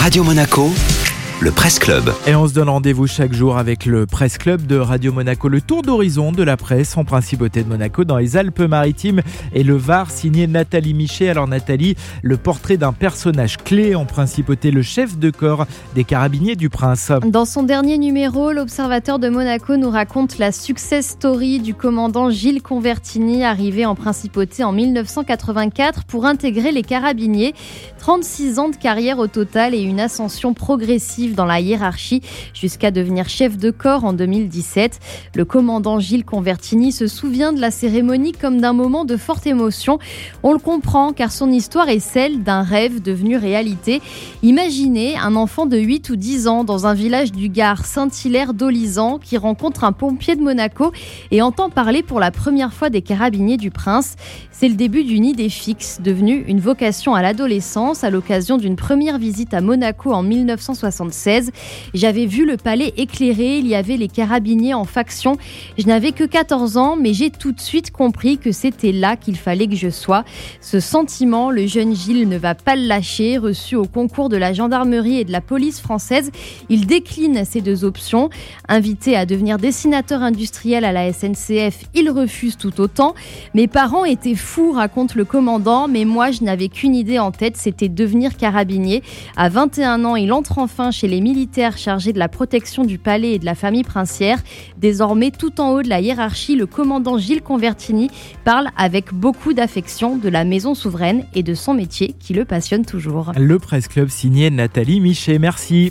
Radio Monaco, le Presse Club. Et on se donne rendez-vous chaque jour avec le Presse Club de Radio Monaco, le tour d'horizon de la presse en principauté de Monaco dans les Alpes-Maritimes et le Var, signé Nathalie Michet. Alors Nathalie, le portrait d'un personnage clé en principauté, le chef de corps des carabiniers du prince. Dans son dernier numéro, l'Observateur de Monaco nous raconte la success story du commandant Gilles Convertini, arrivé en principauté en 1984 pour intégrer les carabiniers. 36 ans de carrière au total et une ascension progressive dans la hiérarchie jusqu'à devenir chef de corps en 2017. Le commandant Gilles Convertini se souvient de la cérémonie comme d'un moment de forte émotion. On le comprend car son histoire est celle d'un rêve devenu réalité. Imaginez un enfant de 8 ou 10 ans dans un village du Gard Saint-Hilaire d'Olisan qui rencontre un pompier de Monaco et entend parler pour la première fois des carabiniers du prince. C'est le début d'une idée fixe devenue une vocation à l'adolescence à l'occasion d'une première visite à Monaco en 1976. J'avais vu le palais éclairé, il y avait les carabiniers en faction. Je n'avais que 14 ans, mais j'ai tout de suite compris que c'était là qu'il fallait que je sois. Ce sentiment, le jeune Gilles ne va pas le lâcher. Reçu au concours de la gendarmerie et de la police française, il décline ces deux options. Invité à devenir dessinateur industriel à la SNCF, il refuse tout autant. Mes parents étaient fous, raconte le commandant, mais moi je n'avais qu'une idée en tête, c'était devenir carabinier. À 21 ans, il entre enfin chez les militaires chargés de la protection du palais et de la famille princière. Désormais, tout en haut de la hiérarchie, le commandant Gilles Convertini parle avec beaucoup d'affection de la maison souveraine et de son métier qui le passionne toujours. Le Presse Club signé Nathalie Michet. Merci.